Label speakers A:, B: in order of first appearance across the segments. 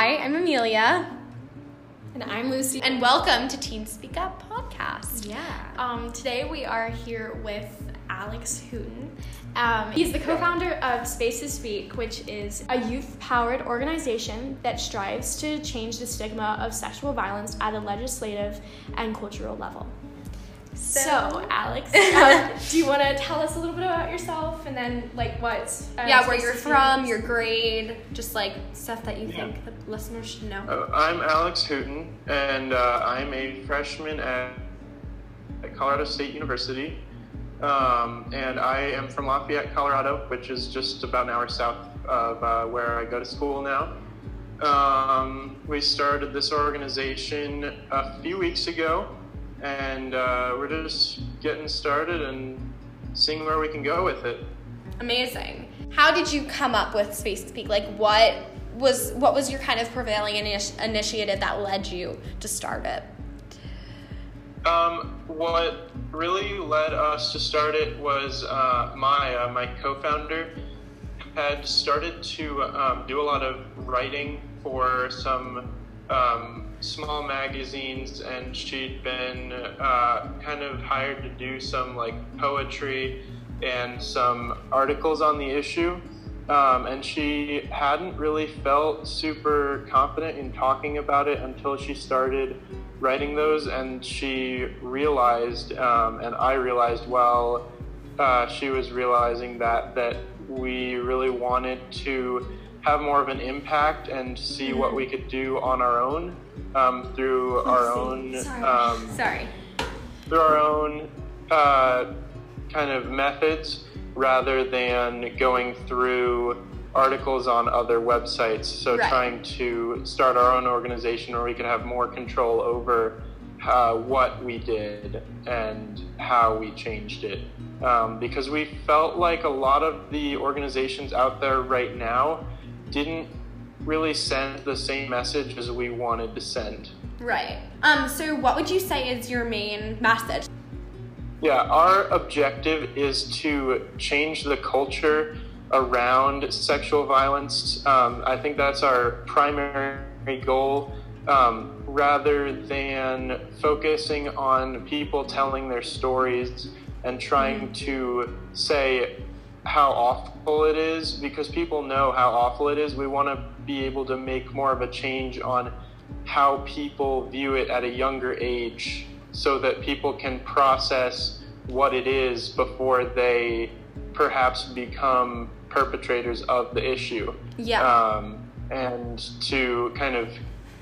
A: Hi, I'm Amelia,
B: And I'm Lucy.
A: and welcome to Teen Speak Up podcast.
B: yeah.
A: Um, today we are here with Alex Hooten.
B: Um, he's the co founder of Space to Speak, which is a youth powered organization that strives to change the stigma of sexual violence at a legislative and cultural level. So,
A: So-
B: Alex, uh, do you want to tell us a little bit about yourself and then, like, what? Uh,
A: yeah, where you're from, your grade, just like stuff that you
C: Yeah.
A: think the listeners should know.
C: Uh, I'm Alex Hooten, and uh, I'm a freshman at, at Colorado State University. Um, and I am from Lafayette, Colorado, which is just about an hour south of uh, where I go to school now. Um, we started this organization a few weeks ago, and uh, we're just getting started and seeing where we can go with it.
A: Amazing. How did you come up with Space Speak? Like, what was what was your kind of prevailing initi- initiative that led you to start it?
C: Um, what really led us to start it was uh, Maya, my co-founder, had started to um, do a lot of writing for some um, small magazines, and she'd been uh, kind of hired to do some like poetry and some articles on the issue. Um, and she hadn't really felt super confident in talking about it until she started writing those, and she realized, um, and I realized while uh, she was realizing that that we really wanted to have more of an impact and see what we could do on our own um, through our own
B: Sorry.
C: um,
A: Sorry.
C: through our own uh, kind of methods rather than going through articles on other websites. So
A: Right.
C: trying to start our own organization where we could have more control over uh, what we did and how we changed it. Um, because we felt like a lot of the organizations out there right now didn't really send the same message as we wanted to send.
A: Right. Um. So, what would you say is your main message?
C: Yeah, our objective is to change the culture around sexual violence. Um, I think that's our primary goal. Um, rather than focusing on people telling their stories and trying to say how awful it is, because people know how awful it is, we want to be able to make more of a change on how people view it at a younger age so that people can process what it is before they perhaps become perpetrators of the issue.
A: Yeah.
C: Um, and to kind of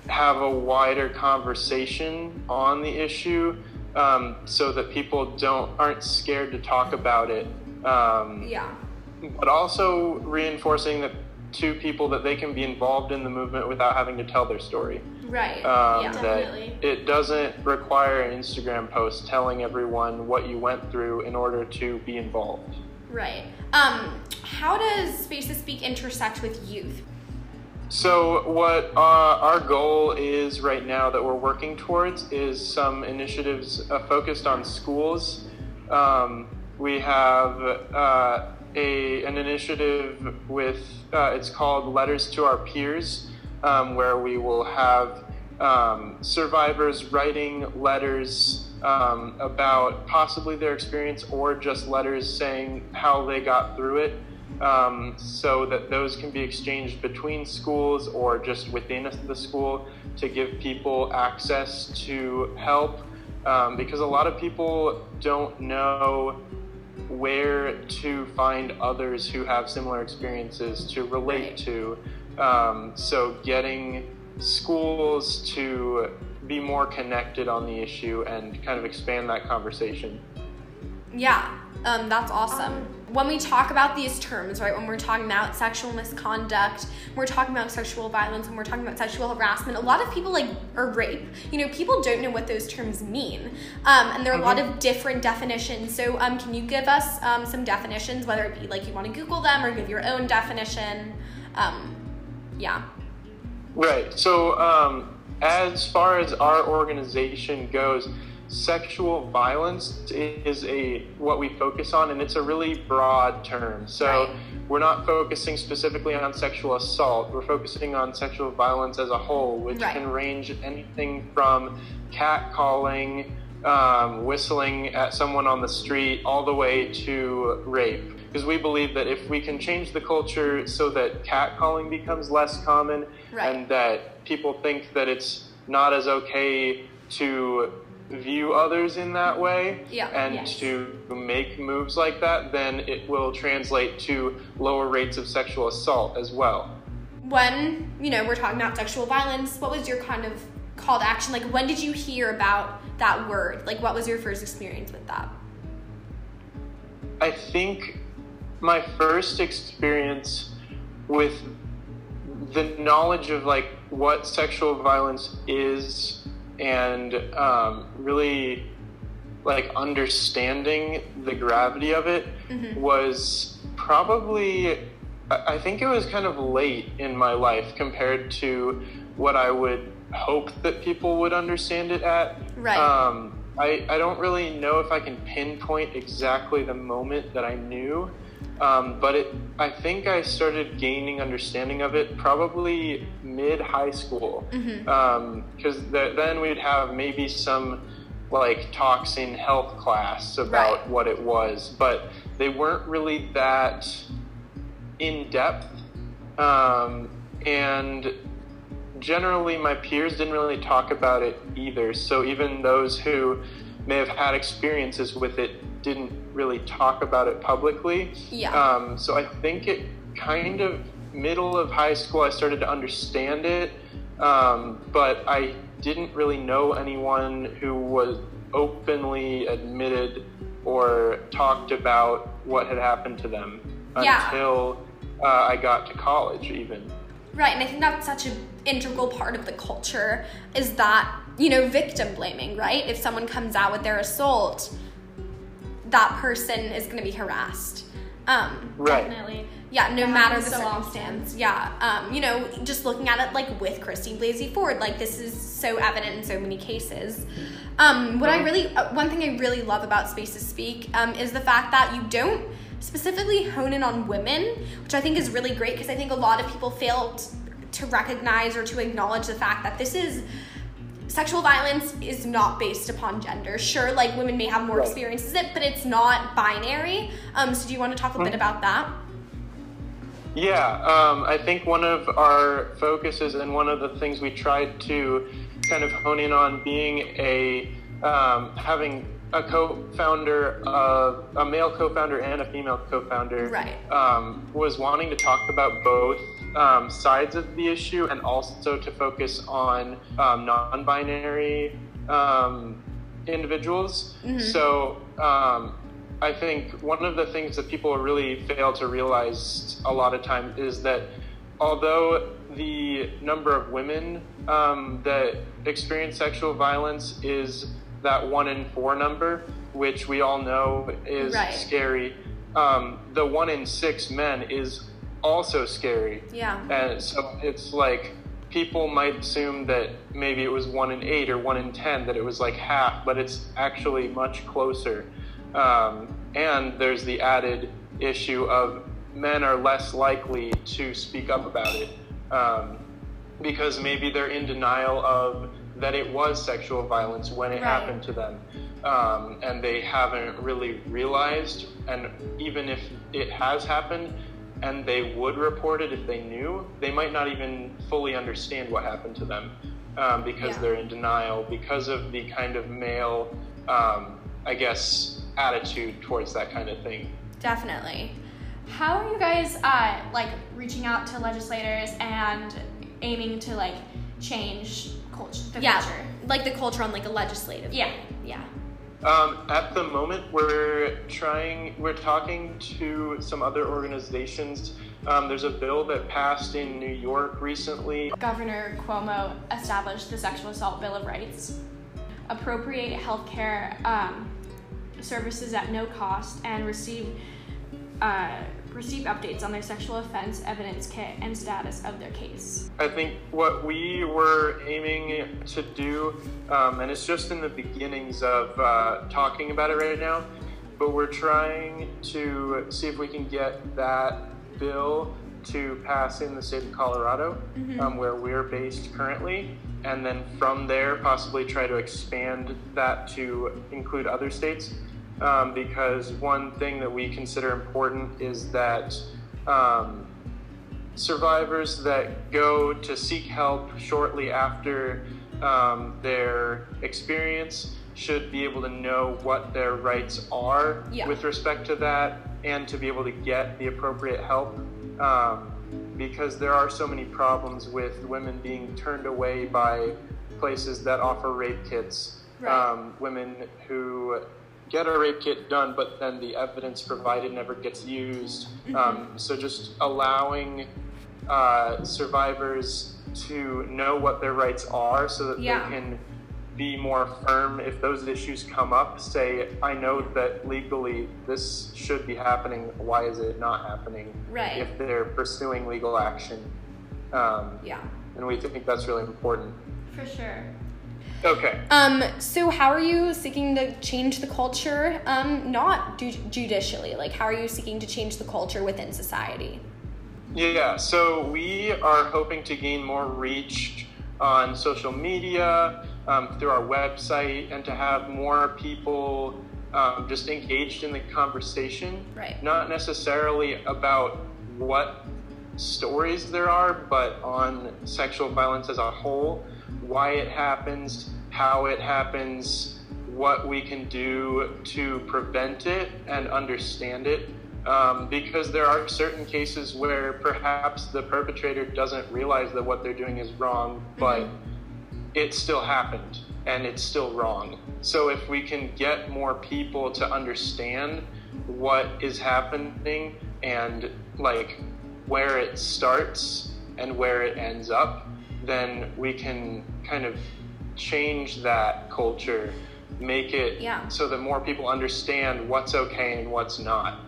C: have a wider conversation on the issue um, so that people don't aren't scared to talk about it. Um,
A: yeah.
C: but also reinforcing that to people that they can be involved in the movement without having to tell their story.
A: Right.
C: Um,
A: yeah.
C: that
B: Definitely.
C: it doesn't require an Instagram post telling everyone what you went through in order to be involved.
A: Right. Um. How does Space to Speak intersect with youth?
C: So, what uh, our goal is right now that we're working towards is some initiatives uh, focused on schools. Um, we have uh, a an initiative with uh, it's called Letters to Our Peers, um, where we will have um, survivors writing letters um, about possibly their experience or just letters saying how they got through it um, so that those can be exchanged between schools or just within the school to give people access to help. Um, because a lot of people don't know where to find others who have similar experiences to relate to. Um, so, getting schools to be more connected on the issue and kind of expand that conversation.
A: Yeah. Um. That's awesome. when we talk about these terms, right, when we're talking about sexual misconduct, we're talking about sexual violence, and we're talking about sexual harassment, a lot of people like, or rape, you know, people don't know what those terms mean. Um, and there are a lot of different definitions. So, um, can you give us um, some definitions, whether it be like you want to Google them or give your own definition? Um, yeah.
C: Right. So, um, as far as our organization goes, sexual violence is a what we focus on and it's a really broad term so
A: Right.
C: we're not focusing specifically on sexual assault we're focusing on sexual violence as a whole which
A: Right.
C: can range anything from catcalling um, whistling at someone on the street all the way to rape because we believe that if we can change the culture so that catcalling becomes less common
A: Right.
C: and that people think that it's not as okay to view others in that way
A: Yeah.
C: and
B: Yes.
C: to make moves like that, then it will translate to lower rates of sexual assault as well.
A: when you know we're talking about sexual violence what was your kind of call to action like when did you hear about that word like what was your first experience with that
C: I think my first experience with the knowledge of like what sexual violence is and um, really like understanding the gravity of it was probably I I think it was kind of late in my life compared to what I would hope that people would understand it at.
A: Right.
C: Um, I, I don't really know if I can pinpoint exactly the moment that I knew, um, but it I think I started gaining understanding of it probably mid high school, because th- then we'd have maybe some like talks in health class about
A: Right.
C: what it was, but they weren't really that in depth, um, and generally my peers didn't really talk about it either. So even those who may have had experiences with it didn't really talk about it publicly.
A: Yeah.
C: Um, so I think it kind of middle of high school I started to understand it, um, but I didn't really know anyone who was openly admitted or talked about what had happened to them
A: Yeah.
C: until uh, I got to college, even.
A: Right, and I think that's such an integral part of the culture is that, you know, victim blaming, right? If someone comes out with their assault, that person is going to be harassed. Um,
C: Right.
B: Definitely.
A: yeah, no
B: That
A: matter the
B: happens so often.
A: circumstance. Yeah, um, you know, just looking at it like with Christine Blasey Ford, like this is so evident in so many cases. Um, what I really, uh, one thing I really love about Spaces Speak um, is the fact that you don't specifically hone in on women, which I think is really great because I think a lot of people fail t- to recognize or to acknowledge the fact that this is sexual violence is not based upon gender. Sure, like women may have more
C: Right.
A: experiences it, but it's not binary. Um, so do you want to talk a bit about that?
C: Yeah, um, I think one of our focuses and one of the things we tried to kind of hone in on being a um, having a co-founder, uh, a male co-founder and a female co-founder,
A: Right.
C: um, was wanting to talk about both um, sides of the issue and also to focus on um, non-binary um, individuals. So um, I think one of the things that people really fail to realize a lot of time is that although the number of women um, that experience sexual violence is that one in four number, which we all know is
A: Right.
C: scary, um, the one in six men is also scary.
A: Yeah.
C: And so it's like people might assume that maybe it was one in eight or one in ten, that it was like half, but it's actually much closer. Um, and there's the added issue of men are less likely to speak up about it um, because maybe they're in denial of that it was sexual violence when it
A: Right.
C: happened to them. Um, and they haven't really realized, and even if it has happened, and they would report it if they knew, they might not even fully understand what happened to them um, because
A: Yeah.
C: they're in denial because of the kind of male, um, I guess, attitude towards that kind of thing.
A: Definitely.
B: How are you guys uh, like reaching out to legislators and aiming to like change culture? The
A: yeah.
B: culture?
A: Like the culture on like a legislative.
B: Yeah.
A: level. Yeah.
C: Um, at the moment, we're trying, we're talking to some other organizations. Um, there's a bill that passed in New York recently.
B: Governor Cuomo established the Sexual Assault Bill of Rights, appropriate healthcare um, services at no cost, and receive uh, receive updates on their sexual offense evidence kit and status of their case.
C: I think what we were aiming to do, um, and it's just in the beginnings of uh, talking about it right now, but we're trying to see if we can get that bill to pass in the state of Colorado, mm-hmm. um, where we're based currently, and then from there possibly try to expand that to include other states. Um, because one thing that we consider important is that um, survivors that go to seek help shortly after um, their experience should be able to know what their rights are yeah. with respect to that and to be able to get the appropriate help um, because there are so many problems with women being turned away by places that offer rape kits. Right. Um, women who get a rape kit done, but then the evidence provided never gets used. Mm-hmm. Um, so just allowing uh, survivors to know what their rights are so that yeah. they can be more firm if those issues come up. Say, I know that legally this should be happening. Why is it not happening?
A: Right.
C: If they're pursuing legal action. Um,
A: yeah.
C: And we think that's really important.
B: For sure.
C: Okay.
A: Um, so how are you seeking to change the culture? Um, not ju- judicially. Like, how are you seeking to change the culture within society?
C: Yeah. So we are hoping to gain more reach on social media, um, through our website, and to have more people um, just engaged in the conversation.
A: Right.
C: Not necessarily about what stories there are, but on sexual violence as a whole, why it happens, how it happens, what we can do to prevent it and understand it. Um, because there are certain cases where perhaps the perpetrator doesn't realize that what they're doing is wrong, but mm-hmm. it still happened and it's still wrong. So if we can get more people to understand what is happening and like where it starts and where it ends up, then we can kind of change that culture, make it
A: yeah.
C: so that more people understand what's okay and what's not.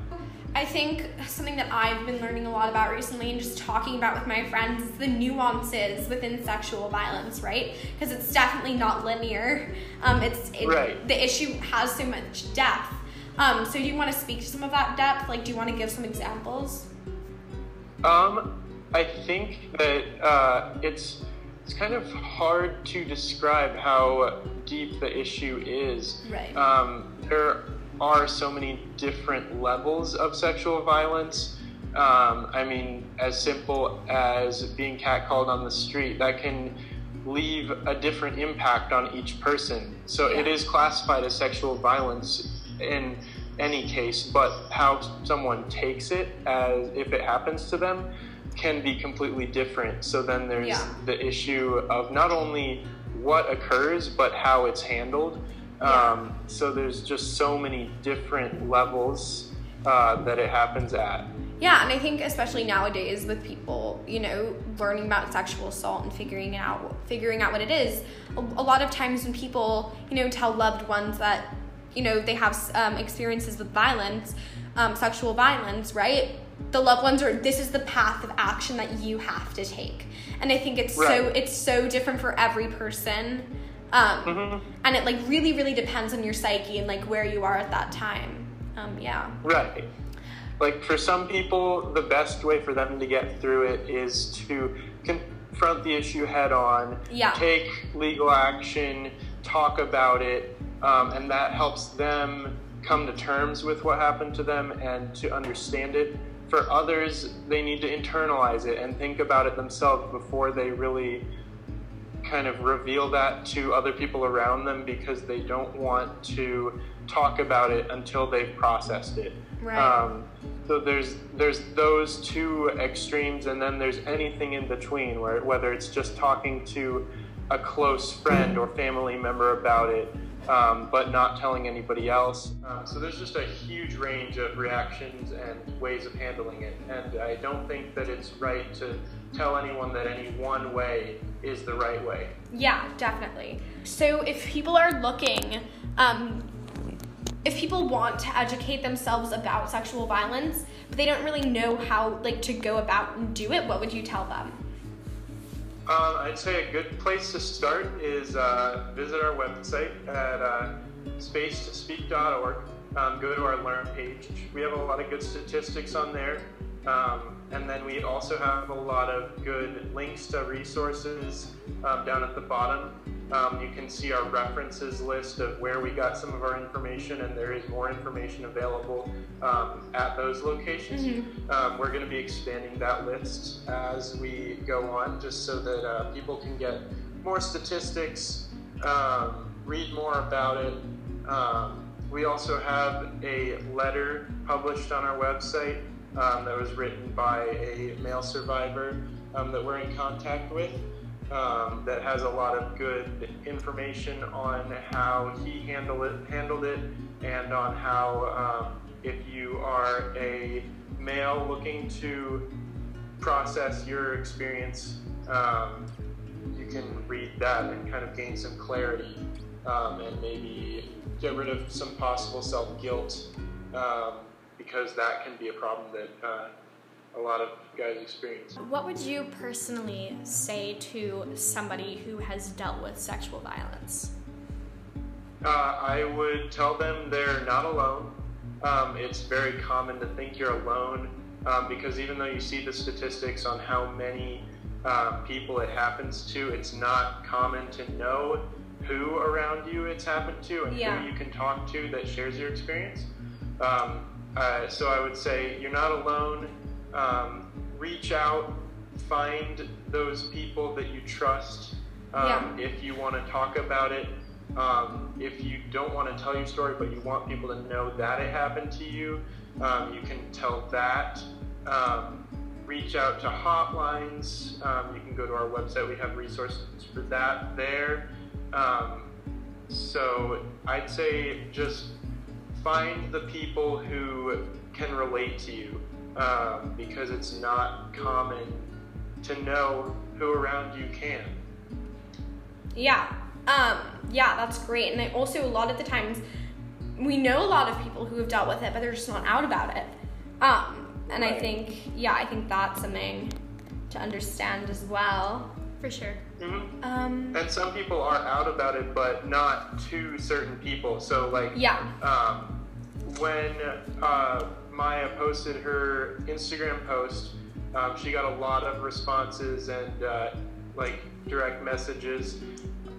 A: I think something that I've been learning a lot about recently and just talking about with my friends is the nuances within sexual violence, right? Because it's definitely not linear. Um, it's it,
C: right.
A: the issue has so much depth. Um, so do you want to speak to some of that depth? Like, do you want to give some examples?
C: Um, I think that uh, it's it's kind of hard to describe how deep the issue is.
A: Right.
C: Um, there are so many different levels of sexual violence. Um, I mean, as simple as being catcalled on the street, that can leave a different impact on each person. So yeah. it is classified as sexual violence in any case, but how someone takes it as if it happens to them can be completely different. So then there's yeah. the issue of not only what occurs, but how it's handled. Um, so there's just so many different levels uh, that it happens at.
A: Yeah, and I think especially nowadays with people, you know, learning about sexual assault and figuring out figuring out what it is, a, a lot of times when people, you know, tell loved ones that, you know, they have um, experiences with violence, um, sexual violence, right? The loved ones are this is the path of action that you have to take, and I think it's right. so it's so different for every person um, mm-hmm. And it like really, really depends on your psyche and like where you are at that time. Um, yeah.
C: Right. Like for some people, the best way for them to get through it is to confront the issue head on,
A: yeah.
C: take legal action, talk about it, um, and that helps them come to terms with what happened to them and to understand it. For others, they need to internalize it and think about it themselves before they really kind of reveal that to other people around them because they don't want to talk about it until they've processed it.
A: Right.
C: Um, so there's there's those two extremes, and then there's anything in between, where whether it's just talking to a close friend or family member about it, um, but not telling anybody else. Um, so there's just a huge range of reactions and ways of handling it, and I don't think that it's right to tell anyone that any one way is the right way.
A: Yeah, definitely. So if people are looking, um, if people want to educate themselves about sexual violence, but they don't really know how like to go about and do it, what would you tell them?
C: Um, I'd say a good place to start is uh, visit our website at uh, spacetospeak.org. Um, go to our Learn page. We have a lot of good statistics on there. Um, and then we also have a lot of good links to resources um, down at the bottom. Um, you can see our references list of where we got some of our information, and there is more information available um, at those locations.
A: Mm-hmm.
C: Um, we're going to be expanding that list as we go on, just so that uh, people can get more statistics, um, read more about it. Um, we also have a letter published on our website um, that was written by a male survivor um, that we're in contact with um, that has a lot of good information on how he handled it, handled it and on how um, if you are a male looking to process your experience, um, you can read that and kind of gain some clarity um, and maybe get rid of some possible self guilt um, because that can be a problem that uh, a lot of guys experience.
B: What would you personally say to somebody who has dealt with sexual violence?
C: Uh, I would tell them they're not alone. Um, it's very common to think you're alone um, because even though you see the statistics on how many uh, people it happens to, it's not common to know who around you it's happened to and
A: Yeah.
C: who you can talk to that shares your experience. Um, uh, so I would say you're not alone. Um, reach out, find those people that you trust. Um, If you want to talk about it, um, if you don't want to tell your story, but you want people to know that it happened to you, um, you can tell that. Um, reach out to hotlines. Um, you can go to our website. We have resources for that there. Um, so I'd say just find the people who can relate to you um, because it's not common to know who around you can.
A: Yeah. Um, yeah, that's great. And I also, a lot of the times, we know a lot of people who have dealt with it, but they're just not out about it. Um, and I think, yeah, I think that's something to understand as well.
B: For sure.
C: hmm
A: Um,
C: And some people are out about it, but not to certain people. So, like,
A: yeah.
C: um, when uh, Maya posted her Instagram post, um, she got a lot of responses and uh, like direct messages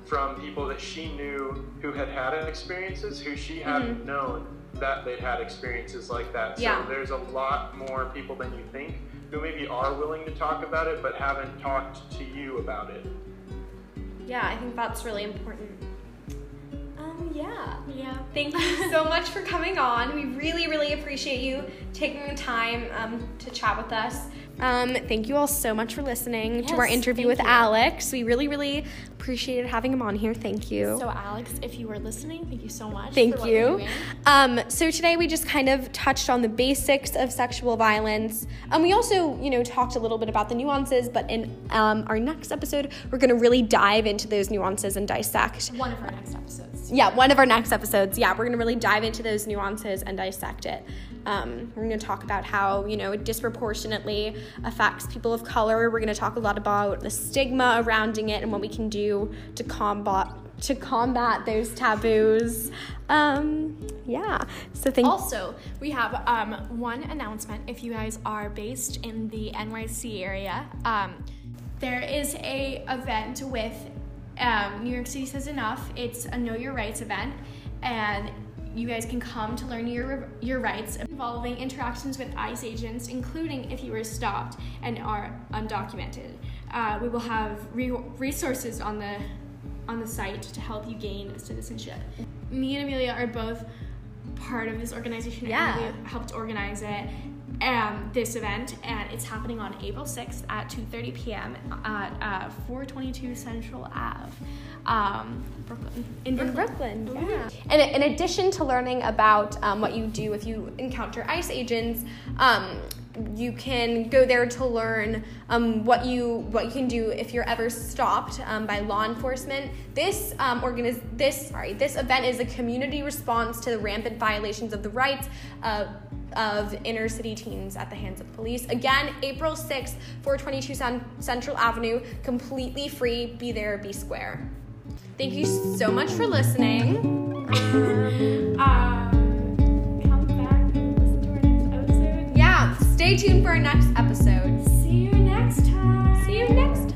C: from people that she knew who had had experiences, who she hadn't known that they'd had experiences like that. So
A: Yeah.
C: there's a lot more people than you think who maybe are willing to talk about it, but haven't talked to you about it.
A: Yeah, I think that's really important. Yeah.
B: Yeah.
A: Thank you so much for coming on. We really, really appreciate you taking the time um, to chat with us. Um, thank you all so much for listening to our interview with
B: you.
A: Alex. We really, really appreciated having him on here. Thank you.
B: So, Alex, if you were listening, thank you so much.
A: Thank
B: for you're
A: Um, so today we just kind of touched on the basics of sexual violence. Um, we also, you know, talked a little bit about the nuances, but in um, our next episode, we're going to really dive into those nuances and dissect.
B: One of our next episodes.
A: Yeah, one of our next episodes. Yeah, we're going to really dive into those nuances and dissect it. Um, we're going to talk about how, you know, it disproportionately affects people of color. We're going to talk a lot about the stigma surrounding it and what we can do to combat to combat those taboos. Um, yeah. So thank
B: Also, we have um, one announcement. If you guys are based in the NYC area, um, there is a event with um, New York City Says Enough. It's a Know Your Rights event, and you guys can come to learn your your rights involving interactions with ICE agents, including if you were stopped and are undocumented. Uh, we will have re- resources on the on the site to help you gain citizenship. Me and Amelia are both part of this organization
A: Yeah.
B: and we helped organize it. Um, this event and it's happening on April 6th at 2:30 p.m. at uh, 422 Central Ave, um, Brooklyn. In Brooklyn.
A: Brooklyn. Yeah. And in addition to learning about um, what you do if you encounter ICE agents, um, you can go there to learn um, what you what you can do if you're ever stopped um, by law enforcement. This um, organiz- this sorry this event is a community response to the rampant violations of the rights of of inner city teens at the hands of police. Again, April 6th, 422 Central Avenue, completely free. Be there, be square. Thank you so much for listening.
B: Um, Stay tuned for our next episode.
A: See you next time. See you next time.